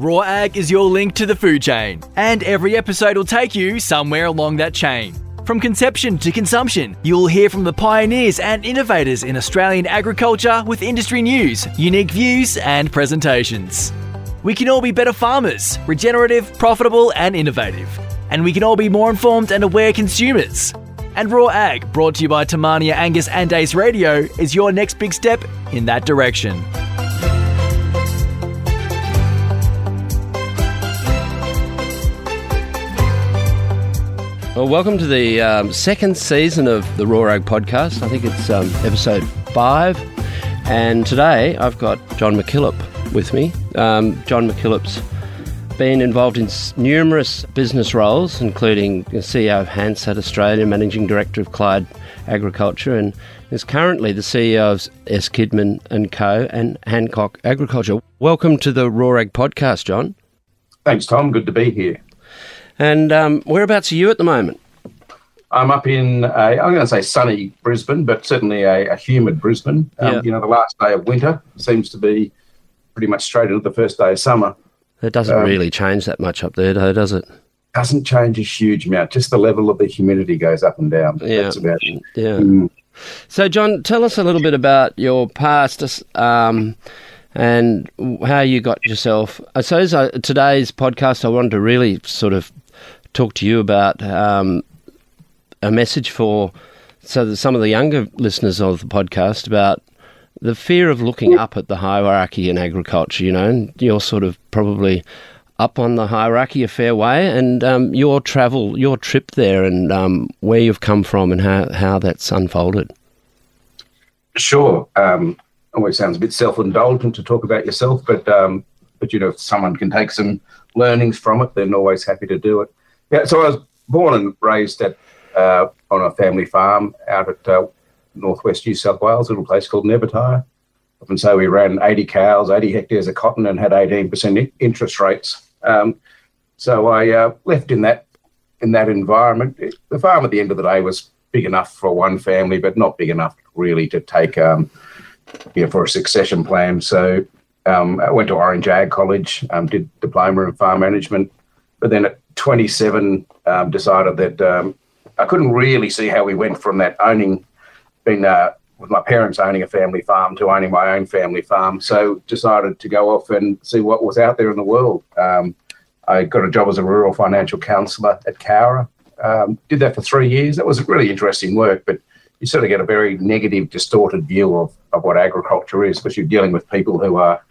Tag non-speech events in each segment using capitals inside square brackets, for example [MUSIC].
Raw Ag is your link to the food chain, and every episode will take you somewhere along that chain. From conception to consumption, you'll hear from the pioneers and innovators in Australian agriculture with industry news, unique views, and presentations. We can all be better farmers, regenerative, profitable, and innovative. And we can all be more informed and aware consumers. And Raw Ag, brought to you by Temania Angus and Ace Radio, is your next big step in that direction. Well, welcome to the um, second season of the Raw podcast. I think it's um, episode five. And today I've got John McKillop with me. Um, John McKillop's been involved in numerous business roles, including CEO of Hassad Australia, Managing Director of Clyde Agriculture, and is currently the CEO of S. Kidman and Co. and Hancock Agriculture. Welcome to the Raw podcast, John. Thanks, Tom. Good to be here. And um, whereabouts are you at the moment? I'm up in, a, I'm going to say sunny Brisbane, but certainly a, a humid Brisbane. Um, yeah. You know, the last day of winter seems to be pretty much straight into the first day of summer. It doesn't um, really change that much up there, though, does it? Doesn't change a huge amount. Just the level of the humidity goes up and down. Yeah. That's about it. Yeah. Mm. So, John, tell us a little bit about your past. Um, and how you got yourself. I suppose uh, today's podcast, I wanted to really sort of talk to you about um, a message for so that some of the younger listeners of the podcast about the fear of looking up at the hierarchy in agriculture. You know, you're sort of probably up on the hierarchy a fair way, and um, your travel, your trip there, and um, where you've come from, and how how that's unfolded. Sure. Um, always sounds a bit self-indulgent to talk about yourself, but um, but you know, if someone can take some learnings from it, then always happy to do it. Yeah, so I was born and raised at uh, on a family farm out at uh, northwest New South Wales, a little place called Nevertire. And so we ran 80 cows, 80 hectares of cotton, and had 18% interest rates. Um, so I uh, left in that in that environment. The farm at the end of the day was big enough for one family, but not big enough really to take um, you know, for a succession plan. So um, I went to Orange Ag College, um, did diploma in farm management, but then at 27 um, decided that um, I couldn't really see how we went from that owning, being uh, with my parents owning a family farm to owning my own family farm. So decided to go off and see what was out there in the world. Um, I got a job as a rural financial counsellor at Cowra. Um, did that for three years. That was really interesting work, but you sort of get a very negative, distorted view of, of what agriculture is because you're dealing with people who are,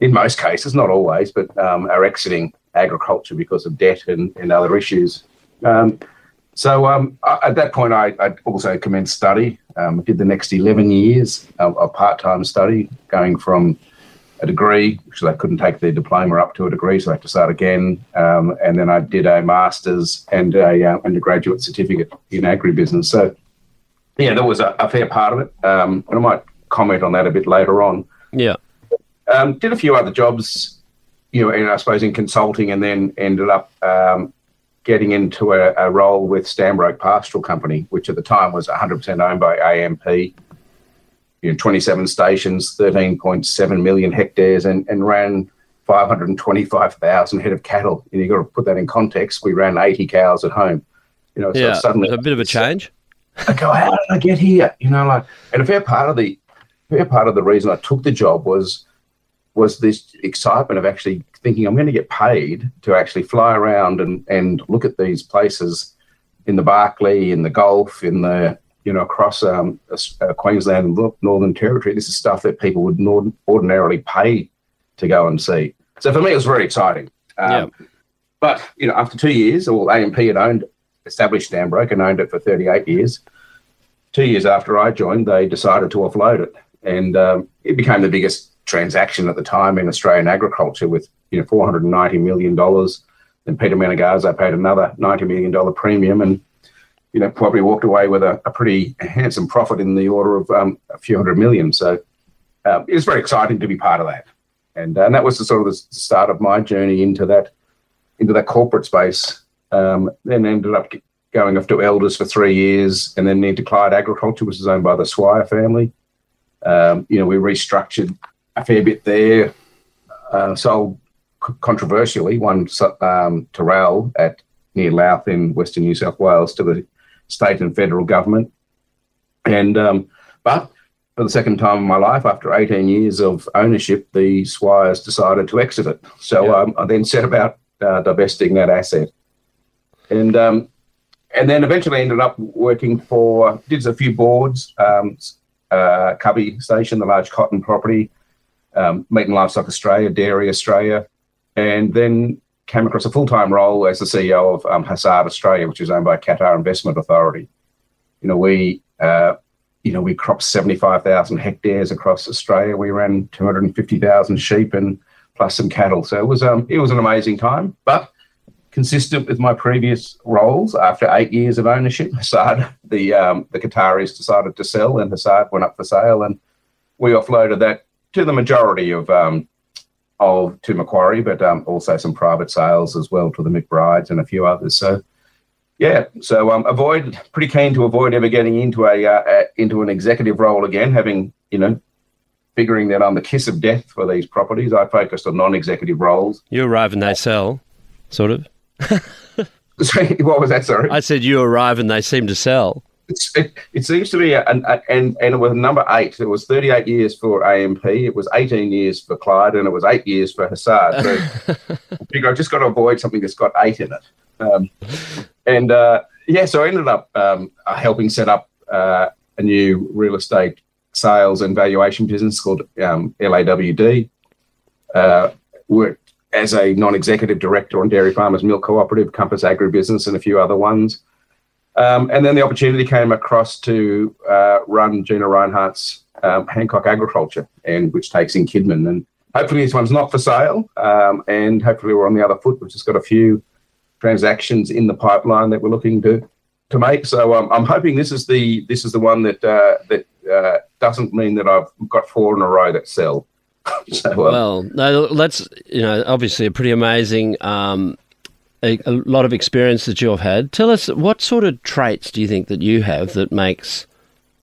in most cases, not always, but um, are exiting agriculture because of debt and, and other issues. Um, so um, at that point, I, I also commenced study. Um, did the next 11 years of, of part-time study, going from a degree, because I couldn't take the diploma up to a degree, so I had to start again. Um, and then I did a master's and a uh, undergraduate certificate in agribusiness. So, yeah, that was a, a fair part of it. Um, and I might comment on that a bit later on. Yeah. Um, did a few other jobs you know, and I suppose in consulting, and then ended up um, getting into a, a, role with Stanbroke Pastoral Company, which at the time was 100% owned by AMP. You know, 27 stations, 13.7 million hectares, and, and ran 525,000 head of cattle. And you've got to put that in context. We ran 80 cows at home. You know, so yeah, suddenly a bit of a change. I go, how did I get here? You know, like, and a fair part of the fair part of the reason I took the job was was this excitement of actually thinking I'm going to get paid to actually fly around and, and look at these places in the Barkly, in the Gulf, in the you know across um, uh, Queensland and Northern Territory. This is stuff that people would not ordinarily pay to go and see. So for me, it was very exciting. Um, yeah. But you know, after two years, well, AMP had owned established Stanbroke and owned it for 38 years. Two years after I joined, they decided to offload it, and um, it became the biggest transaction at the time in Australian agriculture with you know four hundred and ninety million dollars. Then Peter Menegazzo paid another ninety million dollar premium, and you know probably walked away with a, a pretty handsome profit in the order of um, a few hundred million. So uh, it was very exciting to be part of that, and uh, and that was the sort of the start of my journey into that into that corporate space. Um, then ended up going off to Elders for three years, and then into Clyde Agriculture, which is owned by the Swire family. Um, you know, we restructured a fair bit there. Uh, sold controversially one um, Toorale at near Louth in Western New South Wales to the state and federal government. And um, but for the second time in my life, after 18 years of ownership, the Swires decided to exit it. So yeah. um, I then set about uh, divesting that asset, and um, and then eventually ended up working for did a few boards, um, uh, Cubbie Station, the large cotton property, um, Meat and Livestock Australia, Dairy Australia, and then came across a full time role as the CEO of um, Australia, which is owned by Qatar Investment Authority. You know, we uh, you know we cropped seventy five thousand hectares across Australia. We ran two hundred and fifty thousand sheep and plus some cattle. So it was um it was an amazing time, but consistent with my previous roles. After eight years of ownership, Hassad the um, the Qataris decided to sell, and Hassad went up for sale, and we offloaded that to the majority of um, of to Macquarie, but um, also some private sales as well to the McBrides and a few others. So, yeah, so um, avoid pretty keen to avoid ever getting into a, uh, a, into an executive role again. Having you know, figuring that I'm the kiss of death for these properties, I focused on non-executive roles. You arrive and they sell, sort of. [LAUGHS] [LAUGHS] Sorry, what was that? Sorry, I said you arrive and they seem to sell it, it seems to be, a, and and it was number eight. It was 38 years for AMP. It was 18 years for Clyde, and it was eight years for Hassad. So [LAUGHS] I figure I've just got to avoid something that's got eight in it. Um, and uh, yeah, so I ended up um, helping set up uh, a new real estate sales and valuation business called um, LAWD. Uh, worked as a non-executive director on Dairy Farmers Milk Cooperative, Compass Agribusiness, and a few other ones. Um, and then the opportunity came across to uh, run Gina Rinehart's um, Hancock Agriculture, and which takes in Kidman. And hopefully this one's not for sale, um, and hopefully we're on the other foot. We've just got a few transactions in the pipeline that we're looking to to make. So um, I'm hoping this is the this is the one that uh, that uh, doesn't mean that I've got four in a row that sell. [LAUGHS] so, um, well, no, that's you know obviously a pretty amazing um, a, a, lot of experience that you've had. Tell us what sort of traits do you think that you have that makes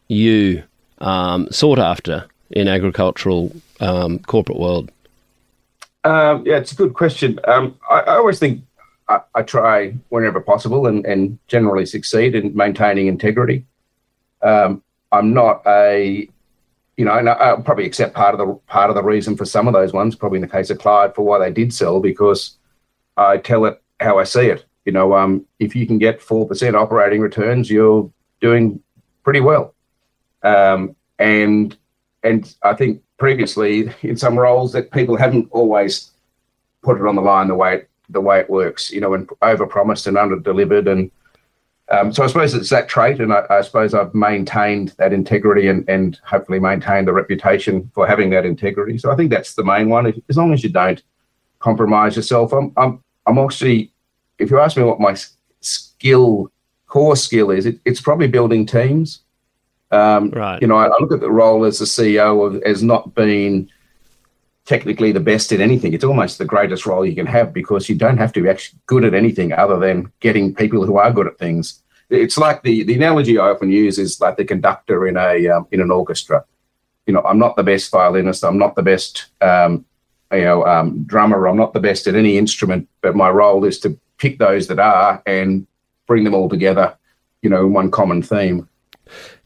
you um, sought after in agricultural um, corporate world? Um, yeah, it's a good question. Um, I, I, always think I, I, try whenever possible and, and, generally succeed in maintaining integrity. Um, I'm not a you know, and I'll probably accept part of the part of the reason for some of those ones, probably in the case of Clyde, for why they did sell, because I tell it how I see it. You know, um, if you can get four percent operating returns, you're doing pretty well. Um, and and I think previously in some roles that people haven't always put it on the line the way it, the way it works. You know, and over promised and under delivered. And um, so I suppose it's that trait, and I, I, suppose I've maintained that integrity and and hopefully maintained the reputation for having that integrity. So I think that's the main one. If, as long as you don't compromise yourself, I'm I'm I'm actually if you ask me what my skill, core skill is, it, it's probably building teams. Um, right. You know, I, I, look at the role as a CEO of, as not being technically the best at anything. It's almost the greatest role you can have because you don't have to be actually good at anything other than getting people who are good at things. It's like the the analogy I often use is like the conductor in a um, in an orchestra. You know, I'm not the best violinist. I'm not the best um, you know um, drummer. I'm not the best at any instrument, but my role is to pick those that are and bring them all together, you know, in one common theme.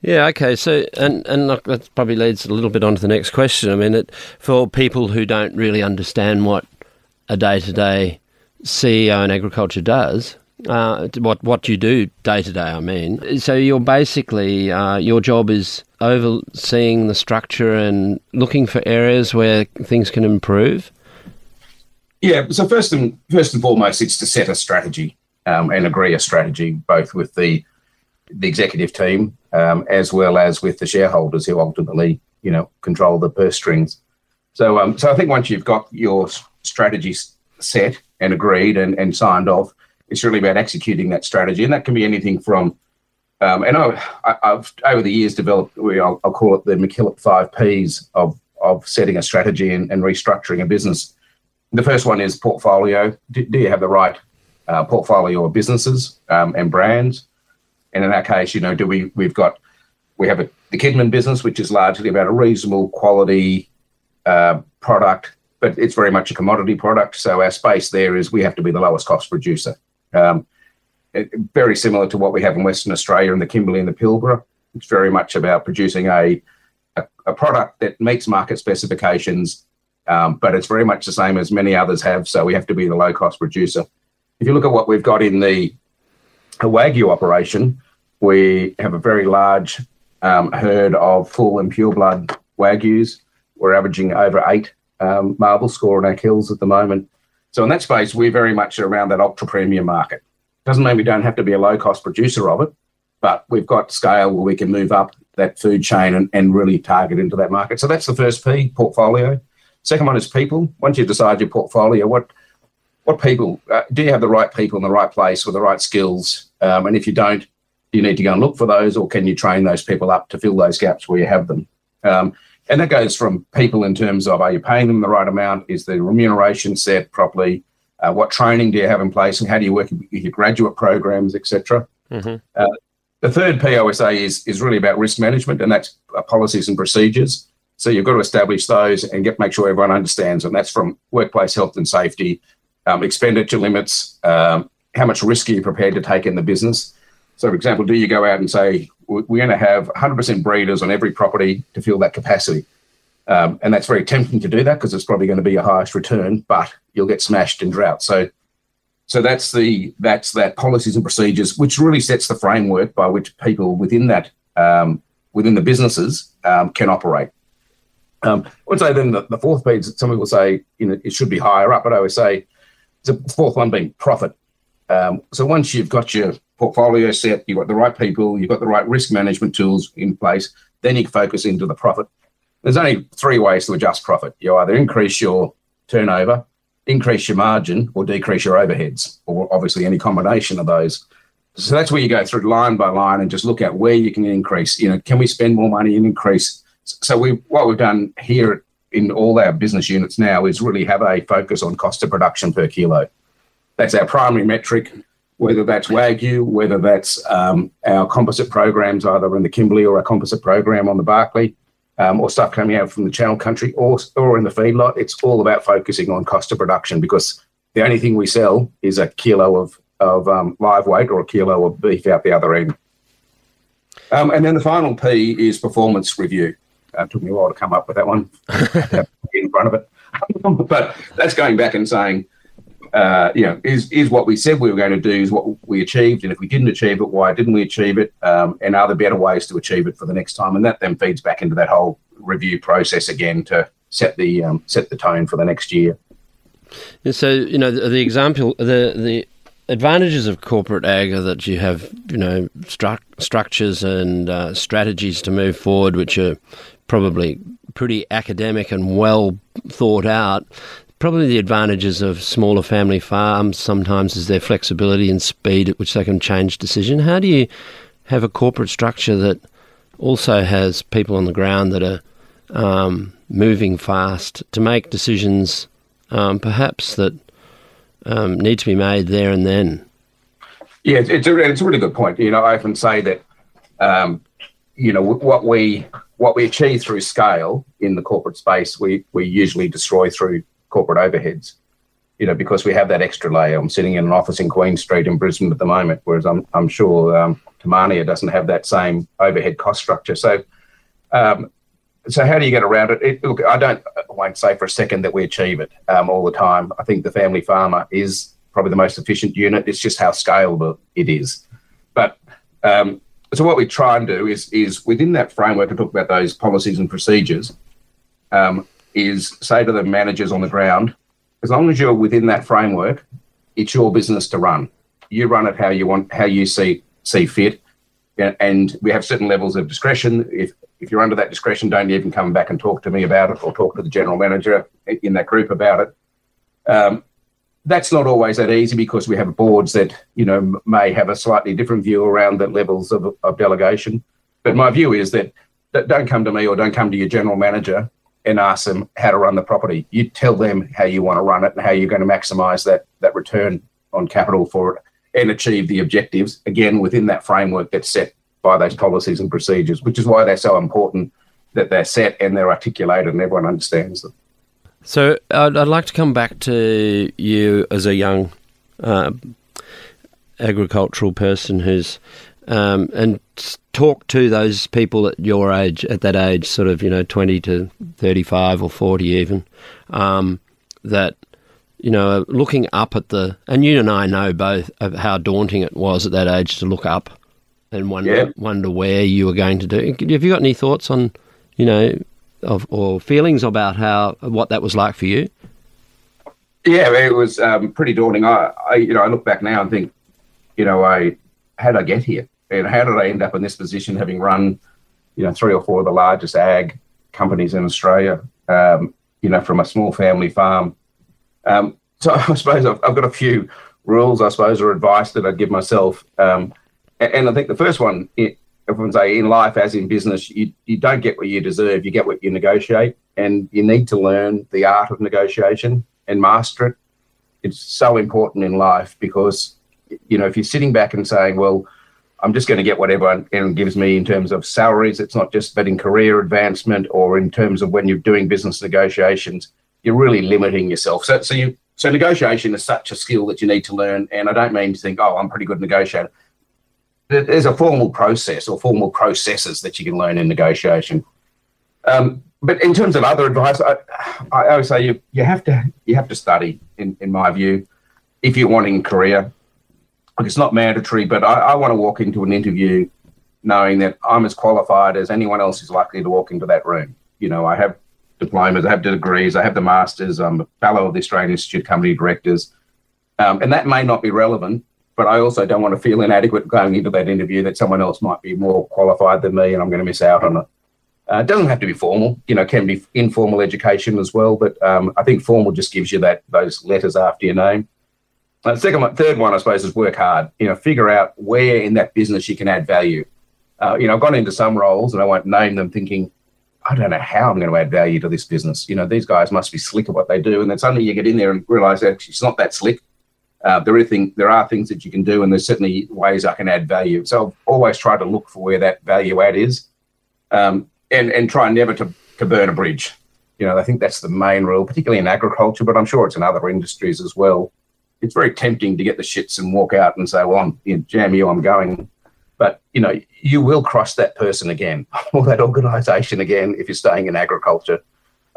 Yeah. Okay. So, and and that probably leads a little bit on to the next question. I mean, it, for people who don't really understand what a day to day CEO in agriculture does, uh, what what you do day to day. I mean, so you're basically uh, your job is overseeing the structure and looking for areas where things can improve. Yeah. So first and first and foremost, it's to set a strategy um, and agree a strategy, both with the the executive team um, as well as with the shareholders who ultimately, you know, control the purse strings. So, um, so I think once you've got your strategy set and agreed and, and signed off, it's really about executing that strategy, and that can be anything from. Um, and I, have over the years developed, I'll, I'll, call it the McKillop five Ps of of setting a strategy and, and restructuring a business the first one is portfolio. Do, do you have the right uh, portfolio of businesses um, and brands? And in our case, you know, do we we've got we have a, the Kidman business, which is largely about a reasonable quality uh, product but it's very much a commodity product. So our space there is we have to be the lowest cost producer. Um, it, very similar to what we have in Western Australia and the Kimberley and the Pilbara. It's very much about producing a, a, a product that meets market specifications, um, but it's very much the same as many others have. So we have to be the low cost producer. If you look at what we've got in the Wagyu operation, we have a very large um, herd of full and pure blood Wagyus. We're averaging over eight um, marble score on our kills at the moment. So in that space, we're very much around that ultra premium market. Doesn't mean we don't have to be a low cost producer of it, but we've got scale where we can move up that food chain and, and really target into that market. So that's the first P, portfolio. Second one is people. Once you decide your portfolio, what what people uh, do you have the right people in the right place with the right skills? Um, and if you don't, do you need to go and look for those, or can you train those people up to fill those gaps where you have them? Um, and that goes from people in terms of are you paying them the right amount? Is the remuneration set properly? Uh, what training do you have in place, and how do you work with your graduate programs, etc. Mm-hmm. Uh, the third P I would say is is really about risk management, and that's uh, policies and procedures. So you've got to establish those and get make sure everyone understands, and that's from workplace health and safety, um, expenditure limits, um, how much risk are you prepared to take in the business. So, for example, do you go out and say we're going to have 100% breeders on every property to fill that capacity? Um, and that's very tempting to do that because it's probably going to be your highest return, but you'll get smashed in drought. So, so that's the that's that policies and procedures, which really sets the framework by which people within that um, within the businesses um, can operate. Um, I would say then the, the fourth piece, some people say you know it should be higher up, but I always say the fourth one being profit. Um, so once you've got your portfolio set, you've got the right people, you've got the right risk management tools in place, then you can focus into the profit. There's only three ways to adjust profit. You either increase your turnover, increase your margin, or decrease your overheads, or obviously any combination of those. So that's where you go through line by line and just look at where you can increase. You know, can we spend more money and increase? So we what we've done here in all our business units now is really have a focus on cost of production per kilo. That's our primary metric, whether that's Wagyu, whether that's um, our composite programs, either in the Kimberley or our composite program on the Barkly, um, or stuff coming out from the Channel Country or, or in the feedlot. It's all about focusing on cost of production because the only thing we sell is a kilo of, of um, live weight or a kilo of beef out the other end. Um, and then the final P is performance review. Uh, it took me a while to come up with that one in front of it. [LAUGHS] but that's going back and saying, uh, you know, is is what we said we were going to do is what we achieved, and if we didn't achieve it, why didn't we achieve it? Um, and are there better ways to achieve it for the next time? And that then feeds back into that whole review process again to set the um, set the tone for the next year. So, you know, the, the example, the the advantages of corporate ag are that you have, you know, stru- structures and uh, strategies to move forward, which are probably pretty academic and well thought out. Probably the advantages of smaller family farms sometimes is their flexibility and speed at which they can change decision. How do you have a corporate structure that also has people on the ground that are um, moving fast to make decisions, um, perhaps that um, need to be made there and then? Yeah, it's a, it's a really good point. You know, I often say that, um, you know, what we what we achieve through scale in the corporate space, we, we usually destroy through corporate overheads, you know, because we have that extra layer. I'm sitting in an office in Queen Street in Brisbane at the moment, whereas I'm, I'm sure um, Temania doesn't have that same overhead cost structure. So, um, so how do you get around it? it? Look, I don't, I won't say for a second that we achieve it um, all the time. I think the family farmer is probably the most efficient unit. It's just how scalable it is. But um, so what we try and do is is within that framework and talk about those policies and procedures um, is say to the managers on the ground as long as you're within that framework it's your business to run. You run it how you want how you see see fit. And we have certain levels of discretion. If if you're under that discretion don't even come back and talk to me about it or talk to the general manager in that group about it. Um, that's not always that easy because we have boards that you know may have a slightly different view around the levels of, of delegation. But my view is that, that don't come to me or don't come to your general manager and ask them how to run the property. You tell them how you want to run it and how you're going to maximise that that return on capital for it and achieve the objectives again within that framework that's set by those policies and procedures, which is why they're so important that they're set and they're articulated and everyone understands them. So I'd, I'd like to come back to you as a young uh, agricultural person who's um, and talk to those people at your age, at that age, sort of you know twenty to thirty-five or forty even, um, that you know looking up at the and you and I know both of how daunting it was at that age to look up and wonder Yeah. wonder where you were going to do. Have you got any thoughts on you know of or feelings about how what that was like for you? Yeah, it was um, pretty daunting. I, I, you know, I look back now and think, you know, I how did I get here, and how did I end up in this position, having run, you know, three or four of the largest ag companies in Australia, um, you know, from a small family farm. Um, so [LAUGHS] I suppose I've, I've got a few rules, I suppose, or advice that I'd give myself. Um, and, I think the first one, everyone say in life as in business, you, you don't get what you deserve, you get what you negotiate, and you need to learn the art of negotiation and master it. It's so important in life because, you know, if you're sitting back and saying, well, I'm just going to get whatever anyone gives me in terms of salaries, it's not just but in career advancement or in terms of when you're doing business negotiations, you're really limiting yourself. So, so you, so negotiation is such a skill that you need to learn. And I don't mean to think, oh, I'm a pretty good negotiator. There- There's a formal process or formal processes that you can learn in negotiation. Um, but in terms of other advice, I, I always say you you have to you have to study. In in my view, if you're wanting a career, like it's not mandatory, but I, I want to walk into an interview knowing that I'm as qualified as anyone else is likely to walk into that room. You know, I have diplomas, I have degrees, I have the masters, I'm a fellow of the Australian Institute of Company Directors, um, and that may not be relevant. But I also don't want to feel inadequate going into that interview that someone else might be more qualified than me, and I'm going to miss out on it. Uh, it doesn't have to be formal, you know, can be informal education as well. But um, I think formal just gives you that those letters after your name. Uh, second one, third one, I suppose, is work hard. You know, figure out where in that business you can add value. Uh, you know, I've gone into some roles, and I won't name them, thinking, I don't know how I'm going to add value to this business. You know, these guys must be slick at what they do, and then suddenly you get in there and realise actually it's not that slick. Uh, there are thing, there are things that you can do, and there's certainly ways I can add value. So I've always tried to look for where that value add is, um, and and try never to to burn a bridge. You know, I think that's the main rule, particularly in agriculture, but I'm sure it's in other industries as well. It's very tempting to get the shits and walk out and say, "Well, I'm you know, jam you, I'm going," but you know, you will cross that person again [LAUGHS] or that organisation again if you're staying in agriculture,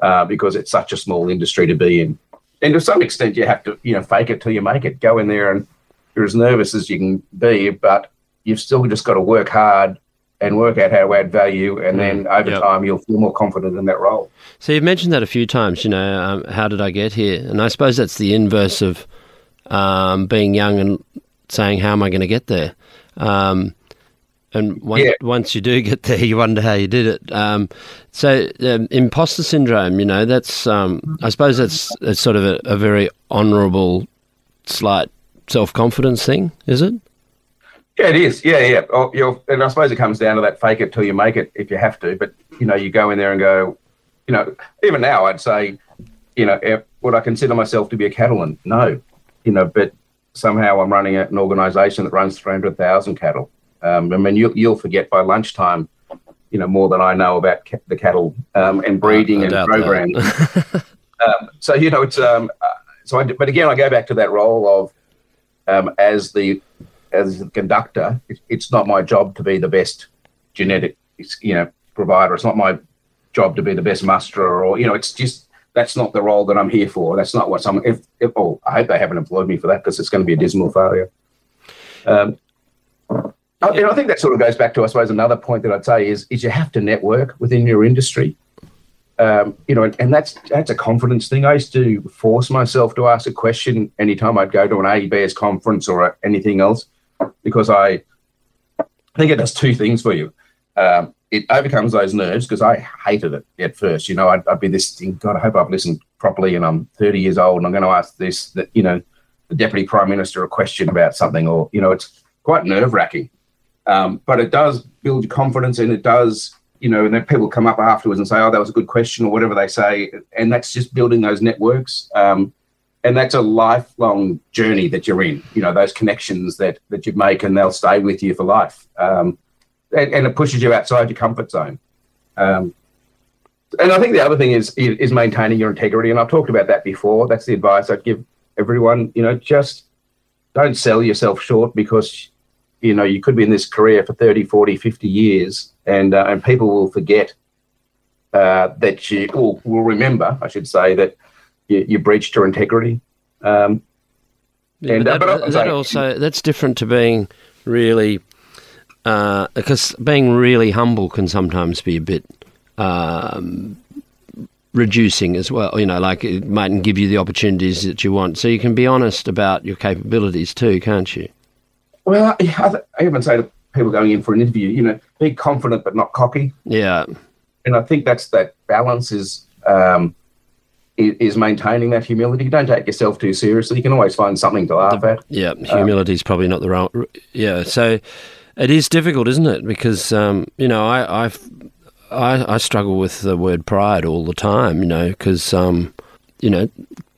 uh, because it's such a small industry to be in and to some extent you have to you know fake it till you make it go in there and you're as nervous as you can be but you've still just got to work hard and work out how to add value and then over Yep. time you'll feel more confident in that role So you've mentioned that a few times. You know, um, how did I get here? And I suppose that's the inverse of um, being young and saying, "How am I going to get there?" Um, and once, Yeah. once you do get there, you wonder how you did it. Um, so um, imposter syndrome. You know, that's um, I suppose that's, that's sort of a, a very honourable, slight self confidence thing, is it? yeah it is yeah yeah oh, and i suppose it comes down to that fake it till you make it if you have to but you know you go in there and go you know even now i'd say you know if, would i consider myself to be a cattleman no you know but somehow i'm running an organization that runs 300000 cattle um, i mean you, you'll forget by lunchtime you know more than i know about ca- the cattle um, and breeding and programming. [LAUGHS] Um, so you know it's um, uh, so I, but again I go back to that role of um, as the as the conductor it, it's not my job to be the best genetic you know provider. It's not my job to be the best musterer or you know it's just that's not the role that I'm here for. That's not what some if, if oh I hope they haven't employed me for that because it's going to be a dismal failure. Um, and I think that sort of goes back to I suppose another point that I'd say is is you have to network within your industry um, you know, and, that's that's a confidence thing. I used to force myself to ask a question anytime I'd go to an ABS conference or anything else, because I, I think it does two things for you. Um, it overcomes those nerves because I hated it at first. You know, I'd, I'd be this thing. God, I hope I've listened properly, and I'm 30 years old, and I'm going to ask this, that you know, the deputy prime minister a question about something, or you know, it's quite nerve wracking. Um, but it does build your confidence, and it does you know, and then people come up afterwards and say, "Oh, that was a good question," or whatever they say, and that's just building those networks. Um, and that's a lifelong journey that you're in. You know, those connections that that you make, and they'll stay with you for life. Um, and, and it pushes you outside your comfort zone. Um, and I think the other thing is is maintaining your integrity. And I've talked about that before. That's the advice I'd give everyone. You know, just don't sell yourself short because you know you could be in this career for 30, 40, 50 years, and uh, and people will forget uh, that you will, will remember, I should say, that you, you breached your integrity. Um, yeah, and, but that, uh, but that also that's different to being really uh, because being really humble can sometimes be a bit um, reducing as well. You know, like it mightn't give you the opportunities that you want. So you can be honest about your capabilities too, can't you? Well, I, I even say to people going in for an interview, you know, be confident but not cocky. Yeah. And I think that's that balance is um, is maintaining that humility. Don't take yourself too seriously. You can always find something to laugh at. Yeah, humility is um, probably not the wrong. Yeah, so it is difficult, isn't it? Because um, you know, I, I've I, I struggle with the word pride all the time, you know, because, um, you know,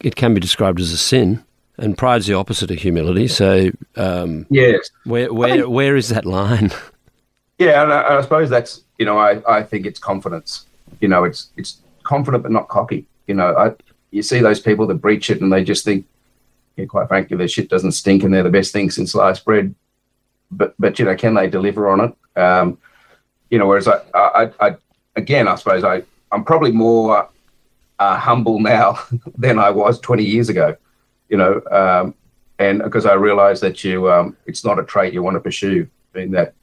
it can be described as a sin, and pride's the opposite of humility. So, um, yes, where where where is that line? [LAUGHS] Yeah, and I, I, suppose that's you know, I, I think it's confidence. You know, it's it's confident but not cocky. You know, I you see those people that breach it and they just think, yeah, quite frankly, their shit doesn't stink and they're the best thing since sliced bread. But but you know, can they deliver on it? Um, you know, whereas I, I, I again, I suppose I, I'm probably more uh, humble now [LAUGHS] than I was 20 years ago, you know, um, and because I realise that you, um, it's not a trait you want to pursue, being that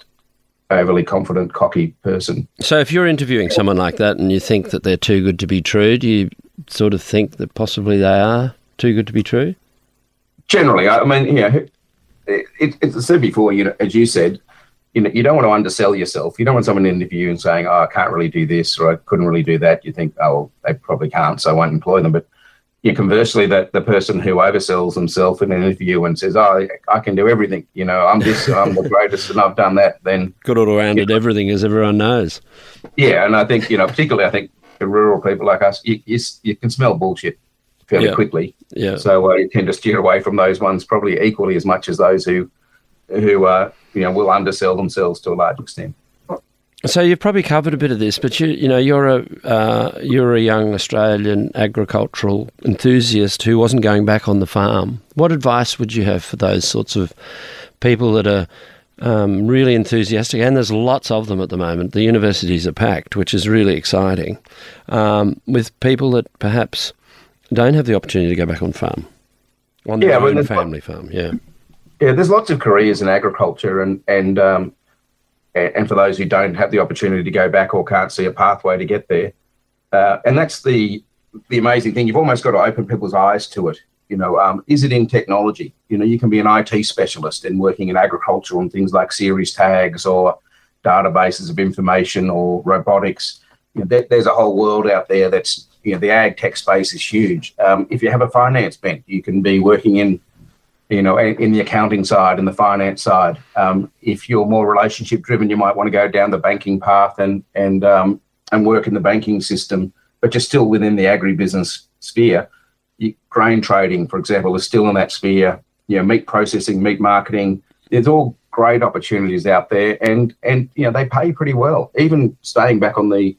overly confident, cocky person. So, if you're interviewing someone like that and you think that they're too good to be true, do you sort of think that possibly they are too good to be true? Generally, I mean, you know, it, it, it's said before, you know, as you said, you know, you don't want to undersell yourself. You don't want someone to interview and saying, "Oh, I can't really do this," or "I couldn't really do that." You think, "Oh, well, they probably can't, so I won't employ them." But yeah, conversely, that the person who oversells himself in an interview and says, "Oh, I can do everything," you know, I'm this, I'm the greatest, and I've done that, then good all rounded everything, as everyone knows. Yeah, and I think you know, particularly, I think the rural people like us, you you, you can smell bullshit fairly yeah. quickly. Yeah. So uh, you tend to steer away from those ones probably equally as much as those who who uh, you know will undersell themselves to a large extent. So you've probably covered a bit of this, but you you know you're a uh, you're a young Australian agricultural enthusiast who wasn't going back on the farm. What advice would you have for those sorts of people that are um, really enthusiastic? And there's lots of them at the moment. The universities are packed, which is really exciting. Um, with people that perhaps don't have the opportunity to go back on farm, on their yeah, own family farm. Yeah. Yeah, there's lots of careers in agriculture, and and um, and for those who don't have the opportunity to go back or can't see a pathway to get there, uh, and that's the the amazing thing. You've almost got to open people's eyes to it. You know, um, is it in technology? You know, you can be an IT specialist and working in agriculture on things like series tags or databases of information or robotics. You know, there, there's a whole world out there that's you know the ag tech space is huge. Um, if you have a finance bent, you can be working in you know, in the accounting side and the finance side. Um, if you're more relationship driven, you might want to go down the banking path and and um, and work in the banking system, but you're still within the agribusiness sphere. You, grain trading, for example, is still in that sphere. You know, meat processing, meat marketing. There's all great opportunities out there, and and you know they pay pretty well. Even staying back on the,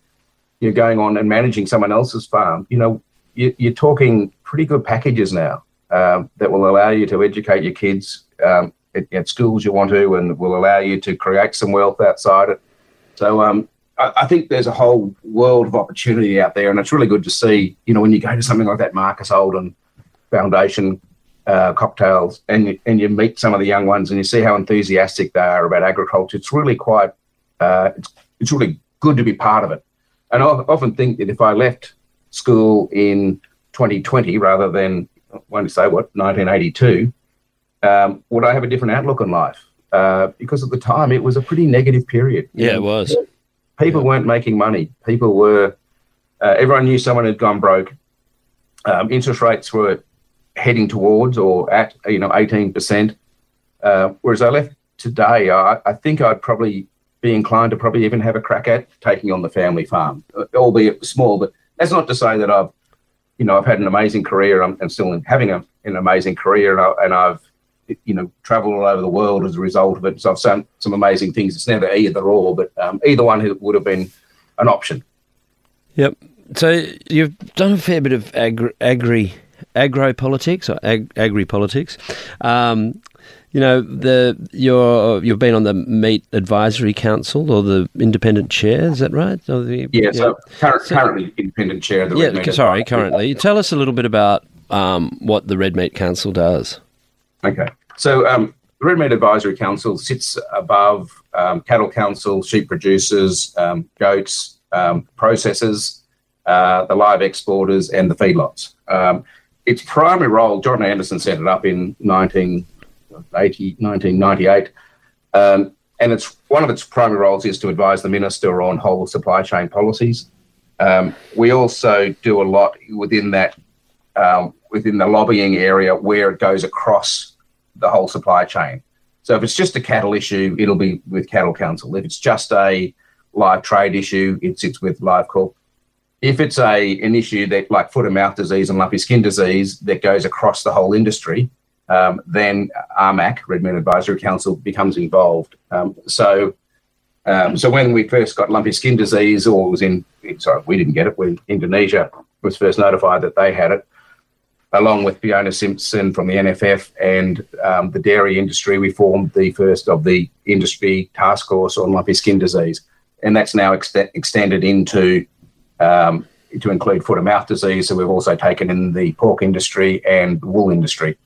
you know, going on and managing someone else's farm. You know, you, you're talking pretty good packages now um, that will allow you to educate your kids um, at, at, schools you want to, and will allow you to create some wealth outside it. So um, I, I, think there's a whole world of opportunity out there, and it's really good to see. You know, when you go to something like that Marcus Oldham Foundation uh, cocktails, and you, and you meet some of the young ones, and you see how enthusiastic they are about agriculture. It's really quite. Uh, it's it's really good to be part of it. And I often think that if I left school in 2020 rather than want to say what 1982, um, would I have a different outlook on life? Uh, because at the time it was a pretty negative period. Yeah, it was. People yeah. weren't making money. People were. Uh, everyone knew someone had gone broke. Um, interest rates were heading towards or at you know 18 percent. Uh, whereas I left today, I, I, think I'd probably be inclined to probably even have a crack at taking on the family farm, albeit small. But that's not to say that I've you know, I've had an amazing career. I'm, I'm still having a, an amazing career, and, I, I've, you know, traveled all over the world as a result of it. So I've done some amazing things. It's never either or, but um, either one would have been an option. Yep. So you've done a fair bit of agri, agri agro politics or ag, agri politics. Um, you know, the you're you've been on the Meat Advisory Council or the independent chair. Is that right? The, yeah, so, current, so, currently independent chair. Of the yeah, sorry, currently. Tell us a little bit about um, what the Red Meat Council does. Okay, so um, the Red Meat Advisory Council sits above um, cattle council, sheep producers, um, goats, um, processors, uh, the live exporters, and the feedlots. Um, its primary role, John Anderson set it up in 1980, 1998, um, and it's one of its primary roles is to advise the minister on whole supply chain policies. Um, we also do a lot within that, within the lobbying area where it goes across the whole supply chain. So if it's just a cattle issue, it'll be with Cattle Council. If it's just a live trade issue, it sits with LiveCorp. If it's a an issue that like foot and mouth disease and lumpy skin disease that goes across the whole industry, um, then RMAC, Red Meat Advisory Council, becomes involved. Um, so, um, so when we first got lumpy skin disease, or was in sorry, we didn't get it. When Indonesia was first notified that they had it, along with Fiona Simson from the NFF and um, the dairy industry, we formed the first of the industry task force on lumpy skin disease, and that's now ex- extended into um, to include foot and mouth disease. So we've also taken in the pork industry and wool industry.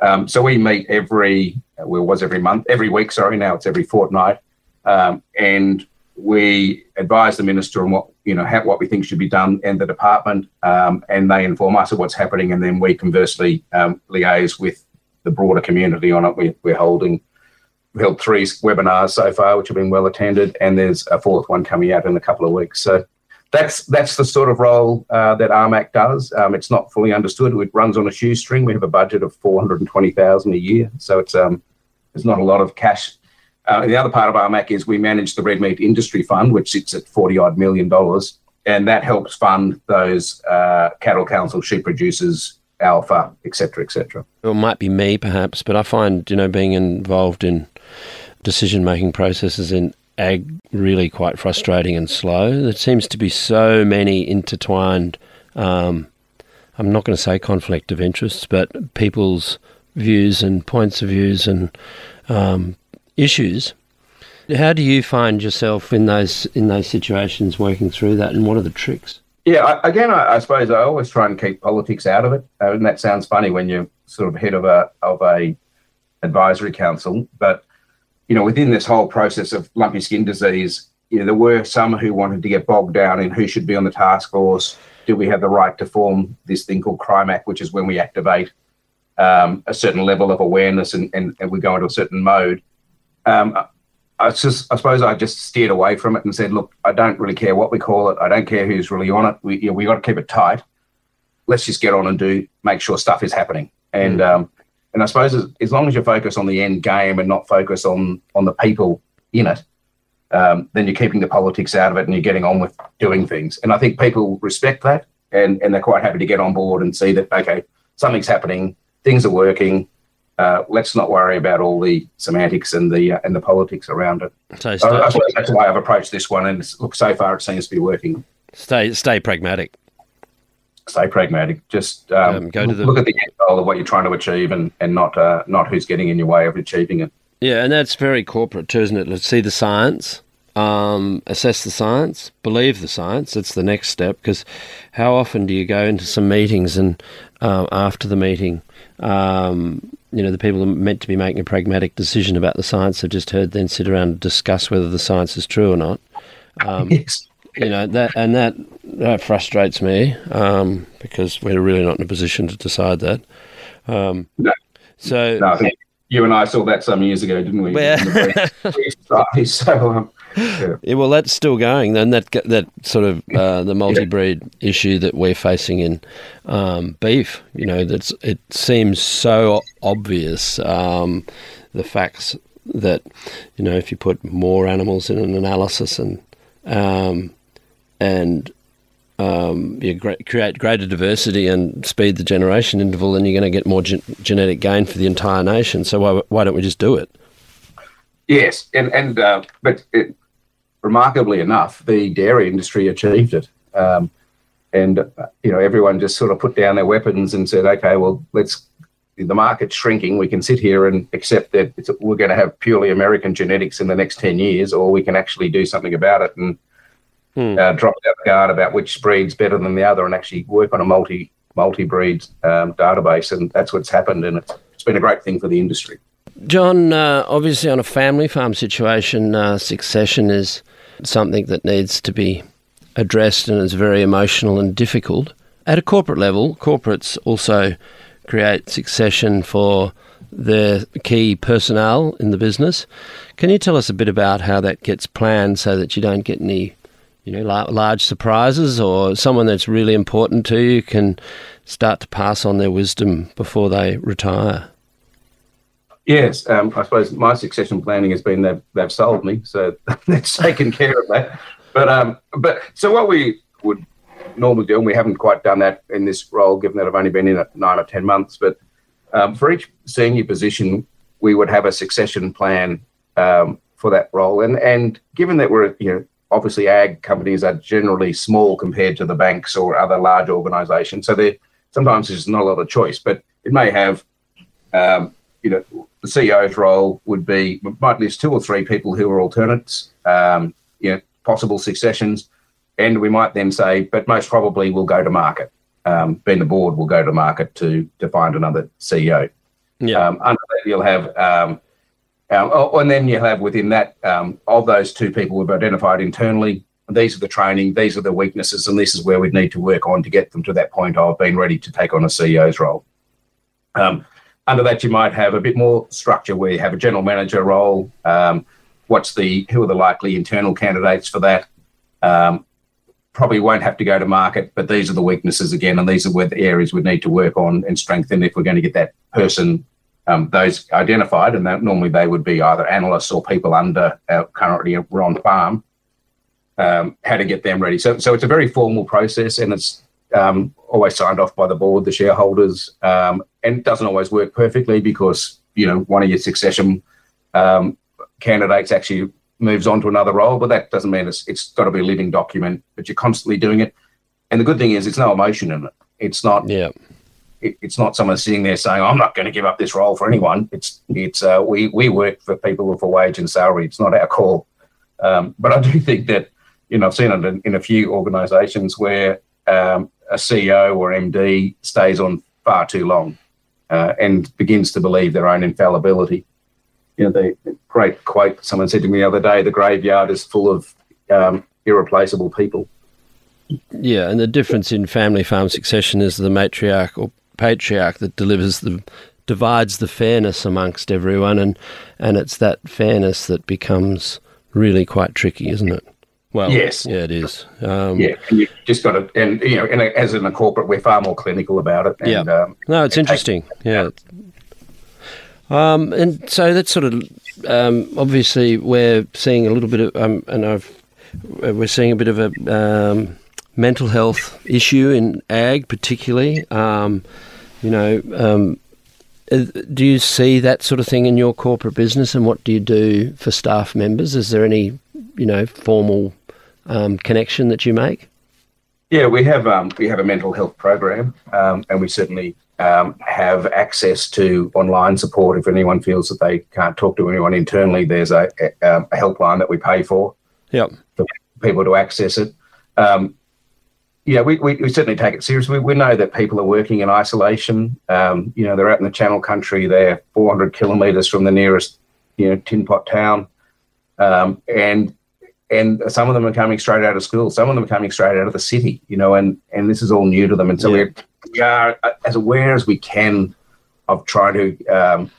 Um, so we meet every well was every month, every week. Sorry, now it's every fortnight, um, and we advise the minister on what you know how, what we think should be done and the department, um, and they inform us of what's happening, and then we conversely um, liaise with the broader community on it. We, we're holding we held three webinars so far, which have been well attended, and there's a fourth one coming out in a couple of weeks. So that's that's the sort of role uh, that RMAC does. Um, it's not fully understood. It runs on a shoestring. We have a budget of four hundred and twenty thousand a year, so it's um, there's not a lot of cash uh, the other part of RMAC is we manage the red meat industry fund, which sits at 40 odd million dollars, and that helps fund those uh, cattle council, sheep producers, ALFA, etc., etc. It might be me, perhaps, but I find you know being involved in decision making processes in ag really quite frustrating and slow. There seems to be so many intertwined. Um, I'm not going to say conflict of interests, but people's views and points of views and um, issues. How do you find yourself in those in those situations working through that, and what are the tricks? Yeah, again, I, I, suppose I always try and keep politics out of it, uh, and that sounds funny when you're sort of head of a of a advisory council. But you know, within this whole process of lumpy skin disease, you know, there were some who wanted to get bogged down in who should be on the task force. Do we have the right to form this thing called CRIMAC, which is when we activate um, a certain level of awareness and, and, and we go into a certain mode um, I just, I suppose I just steered away from it and said, look, I don't really care what we call it. I don't care who's really on it. We, you know, we got to keep it tight. Let's just get on and do, make sure stuff is happening. And, mm. um, and I suppose as, as, long as you focus on the end game and not focus on, on the people in it, um, then you're keeping the politics out of it and you're getting on with doing things. And I think people respect that and, and they're quite happy to get on board and see that, okay, something's happening, things are working, uh, let's not worry about all the semantics and the uh, and the politics around it. So stay, uh, that's why I've approached this one, and look, so far it seems to be working. Stay stay pragmatic. Stay pragmatic. Just um, um, go to the look at the end goal of what you're trying to achieve, and and not uh, not who's getting in your way of achieving it. Yeah, and that's very corporate too, isn't it? Let's see the science, um, assess the science, believe the science. That's the next step. Because how often do you go into some meetings and uh, after the meeting, um, you know, the people are meant to be making a pragmatic decision about the science have just heard then sit around and discuss whether the science is true or not. Um, yes. You know that, and that that frustrates me um, because we're really not in a position to decide that. Um, no. So no, I think you and I saw that some years ago, didn't we? [LAUGHS] Yeah. [LAUGHS] so um, yeah. yeah. well, that's still going. Then that that sort of uh, the multi-breed yeah. issue that we're facing in um, beef. You know, that's it seems so obvious. Um, the facts that you know, if you put more animals in an analysis and um, and um, you create greater diversity and speed the generation interval, then you're going to get more gen- genetic gain for the entire nation. So why, why don't we just do it? Yes, and and uh, but it, remarkably enough, the dairy industry achieved it. Um, and you know everyone just sort of put down their weapons and said, okay, well let's. The market's shrinking. We can sit here and accept that we're going to have purely American genetics in the next ten years, or we can actually do something about it and hmm. uh, drop out the guard about which breed's better than the other, and actually work on a multi multi breed um, database. And that's what's happened, and it's, it's been a great thing for the industry. John, uh, obviously, on a family farm situation, uh, succession is something that needs to be addressed and is very emotional and difficult. At a corporate level, corporates also create succession for their key personnel in the business. Can you tell us a bit about how that gets planned so that you don't get any, you know, large surprises, or someone that's really important to you can start to pass on their wisdom before they retire? Yes, um, I suppose my succession planning has been they've, they've sold me, so [LAUGHS] that's taken care of that. But um, but so what we would normally do, and we haven't quite done that in this role, given that I've only been in it nine or ten months. But um, for each senior position, we would have a succession plan um, for that role, and and given that we're you know obviously ag companies are generally small compared to the banks or other large organisations, so there sometimes there's not a lot of choice, but it may have um, you know, the CEO's role would be might list two or three people who are alternates, um, you know, possible successions, and we might then say, but most probably we'll go to market. Um, being the board will go to market to to find another CEO. Yeah. Um, under that, you'll have, um, oh, and then you have within that um, of those two people we've identified internally. These are the training, these are the weaknesses, and this is where we'd need to work on to get them to that point of being ready to take on a CEO's role. Um, under that, you might have a bit more structure where you have a general manager role. Um, what's the who are the likely internal candidates for that? Um, probably won't have to go to market, but these are the weaknesses again, and these are where the areas we need to work on and strengthen if we're going to get that person um, those identified. And that, normally they would be either analysts or people under uh, currently on farm. Um, how to get them ready. So, so it's a very formal process, and it's um, always signed off by the board, the shareholders, um, and it doesn't always work perfectly because you know one of your succession um, candidates actually moves on to another role, but that doesn't mean it's it's got to be a living document. But you're constantly doing it, and the good thing is it's no emotion in it. It's not. Yeah. It, it's not someone sitting there saying, "I'm not going to give up this role for anyone." It's it's uh, we we work for people for wage and salary. It's not our call. Um, but I do think that you know I've seen it in, in a few organisations where um, a CEO or MD stays on far too long uh, and begins to believe their own infallibility. You know, the great quote someone said to me the other day: "The graveyard is full of um, irreplaceable people." Yeah, and the difference in family farm succession is the matriarch or patriarch that delivers the divides the fairness amongst everyone, and and it's that fairness that becomes really quite tricky, isn't it? Well, yes, yeah, it is. Um, yeah, and you just got to, and you know, a, as in a corporate, we're far more clinical about it. And, yeah, um, no, it's interesting. yeah, um, and so that's sort of um, obviously we're seeing a little bit of, um, and I've we're seeing a bit of a um, mental health issue in ag, particularly. Um, you know, um, do you see that sort of thing in your corporate business, and what do you do for staff members? Is there any, you know, formal um, connection that you make? Yeah, we have um, we have a mental health program, um, and we certainly um, have access to online support if anyone feels that they can't talk to anyone internally. There's a, a, a helpline that we pay for, yep. for people to access it. Um, yeah, we, we, we, certainly take it seriously. We we, know that people are working in isolation. Um, you know, they're out in the Channel Country. They're 400 kilometres from the nearest, you know, tin pot town, um, and and some of them are coming straight out of school. Some of them are coming straight out of the city, you know, and, and this is all new to them. And so yeah. we are as aware as we can of trying to um,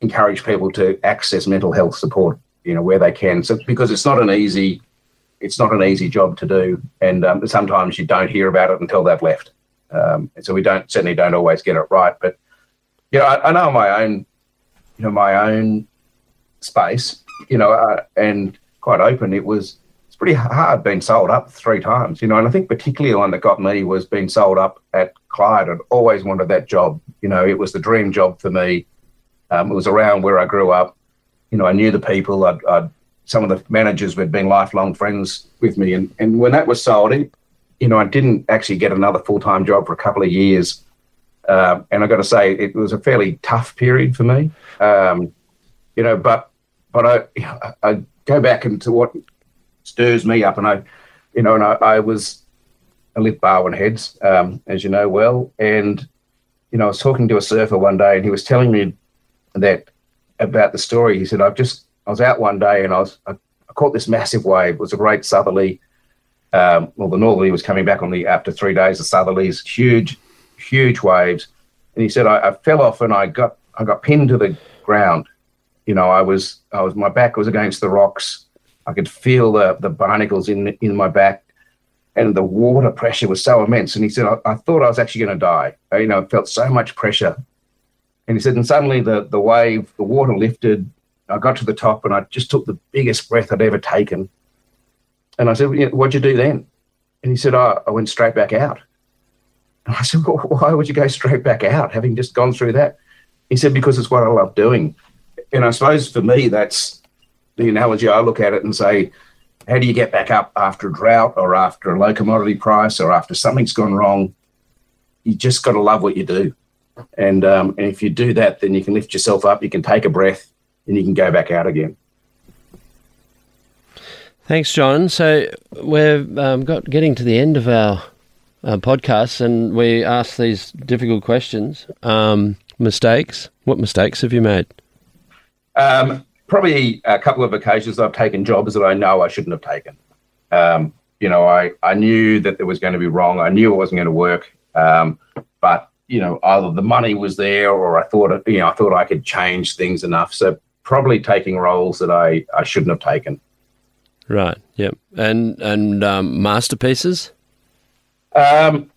encourage people to access mental health support, you know, where they can. So because it's not an easy, it's not an easy job to do, and um, sometimes you don't hear about it until they've left. Um, and so we don't certainly don't always get it right. But yeah, I, I know my own, you know, my own space, you know, uh, and quite open, it was it's pretty hard being sold up three times, you know. And I think particularly the one that got me was being sold up at Clyde. I'd always wanted that job, you know. It was the dream job for me. Um, it was around where I grew up. You know, I knew the people. I'd, I'd some of the managers had been lifelong friends with me, and and when that was sold, it, you know, I didn't actually get another full time job for a couple of years. Um, and I got to say, it was a fairly tough period for me. Um, you know, but but I I go back into what stirs me up, and I, you know, and I, I was I lived Barwon Heads, um, as you know well, and you know, I was talking to a surfer one day, and he was telling me that about the story. He said, "I've just I was out one day, and I was I, I caught this massive wave. It was a great southerly." Um, well, the northerly was coming back on the after three days. The southerlies, huge, huge waves, and he said I, I fell off and I got I got pinned to the ground. You know, I was I was my back was against the rocks. I could feel the the barnacles in in my back, and the water pressure was so immense. And he said I, I thought I was actually going to die. I, you know, felt so much pressure. And he said, and suddenly the the wave, the water lifted. I got to the top, and I just took the biggest breath I'd ever taken and I said, What'd you do then? And he said, oh, I went straight back out. And I said, [LAUGHS] well, Why would you go straight back out, having just gone through that? He said, Because it's what I love doing. And I suppose for me, that's the analogy I look at it and say, How do you get back up after a drought or after a low commodity price or after something's gone wrong? You just got to love what you do. And, um, and if you do that, then you can lift yourself up, you can take a breath, and you can go back out again. Thanks, John. So we're um, got getting to the end of our, our podcast, and we ask these difficult questions. Um, mistakes. What mistakes have you made? Um, probably a couple of occasions I've taken jobs that I know I shouldn't have taken. Um, you know, I, I knew that it was going to be wrong. I knew it wasn't going to work. Um, but you know, either the money was there, or I thought it, you know I thought I could change things enough. So probably taking roles that I, I shouldn't have taken. Right. Yep. And and um, masterpieces. Um.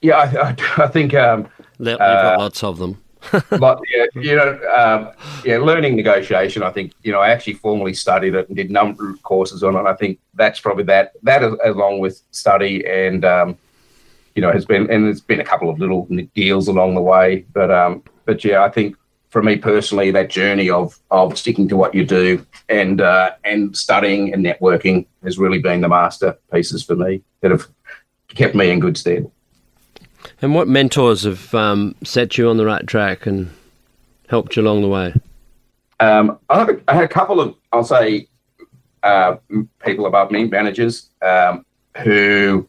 Yeah, I, I, I think um, got uh, lots of them. [LAUGHS] but yeah, you know, um, yeah, learning negotiation. I think you know, I actually formally studied it and did a number of courses on it. I think that's probably that. That along with study and um, you know has been and there's been a couple of little deals along the way. But um, but yeah, I think for me personally, that journey of of sticking to what you do and uh, and studying and networking has really been the masterpieces for me that have kept me in good stead. And what mentors have um, set you on the right track and helped you along the way? Um, I, had a couple of, I'll say, uh, people above me, managers, um, who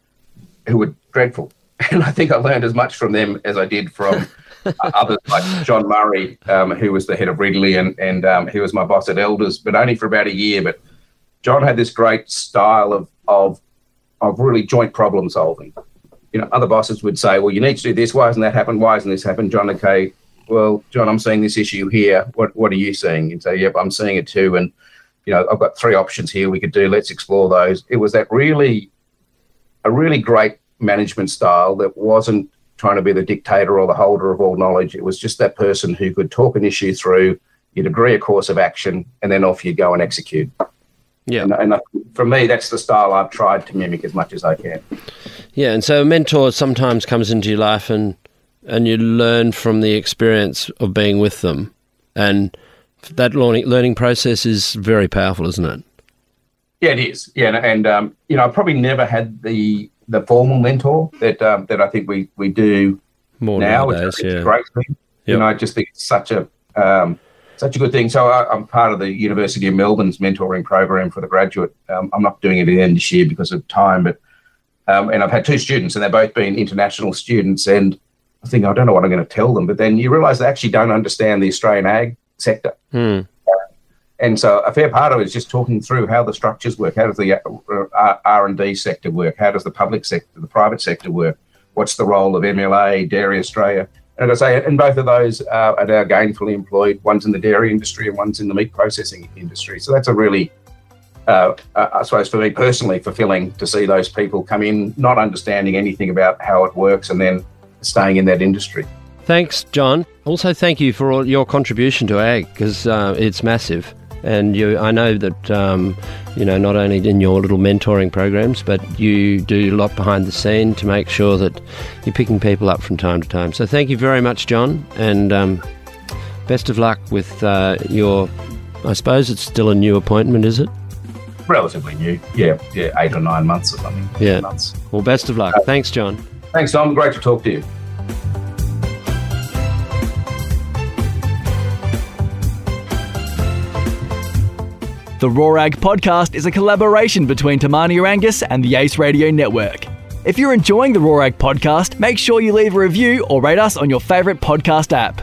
who were dreadful, [LAUGHS] and I think I learned as much from them as I did from [LAUGHS] others like John Murray, um, who was the head of Ridley, and and um, he was my boss at Elders, but only for about a year. But John had this great style of of of really joint problem solving. You know, other bosses would say, "Well, you need to do this. Why hasn't that happened? Why hasn't this happened?" John, okay, well, John, I'm seeing this issue here. What what are you seeing? And say, "Yep, I'm seeing it too." And you know, I've got three options here we could do. Let's explore those. It was that really a really great management style that wasn't trying to be the dictator or the holder of all knowledge. It was just that person who could talk an issue through, you'd agree a course of action, and then off you'd go and execute. Yeah. And, and for me, that's the style I've tried to mimic as much as I can. Yeah. And so a mentor sometimes comes into your life and, and you learn from the experience of being with them. And that learning, learning process is very powerful, isn't it? Yeah, it is. Yeah. And, and um, you know, I probably never had the the formal mentor that um, that I think we we do More now, nowadays, which yeah. great thing. Yep. Know, I just think it's such a um, such a good thing. So I, am part of the University of Melbourne's mentoring program for the graduate. Um, I'm not doing it again this year because of time, but um, and I've had two students, and they've both been international students. And I think I don't know what I'm going to tell them, but then you realise they actually don't understand the Australian ag sector. Hmm. And so a fair part of it is just talking through how the structures work. How does the uh, R and D sector work? How does the public sector, the private sector work? What's the role of MLA, Dairy Australia? And as I say, and both of those are, are now gainfully employed. One's in the dairy industry and one's in the meat processing industry. So that's a really, uh, uh I suppose, for me personally, fulfilling to see those people come in not understanding anything about how it works and then staying in that industry. Thanks, John. Also, thank you for all your contribution to ag because uh, it's massive. And you, I know that um, you know not only in your little mentoring programs, but you do a lot behind the scene to make sure that you're picking people up from time to time. So thank you very much, John, and um, best of luck with uh, your. I suppose it's still a new appointment, is it? relatively new. Yeah, yeah, eight or nine months or something. Yeah. Months. Well, best of luck. Thanks, John. Thanks, Tom. Great to talk to you. The Raw Ag podcast is a collaboration between Temania Angus and the Ace Radio Network. If you're enjoying the Raw Ag podcast, make sure you leave a review or rate us on your favourite podcast app.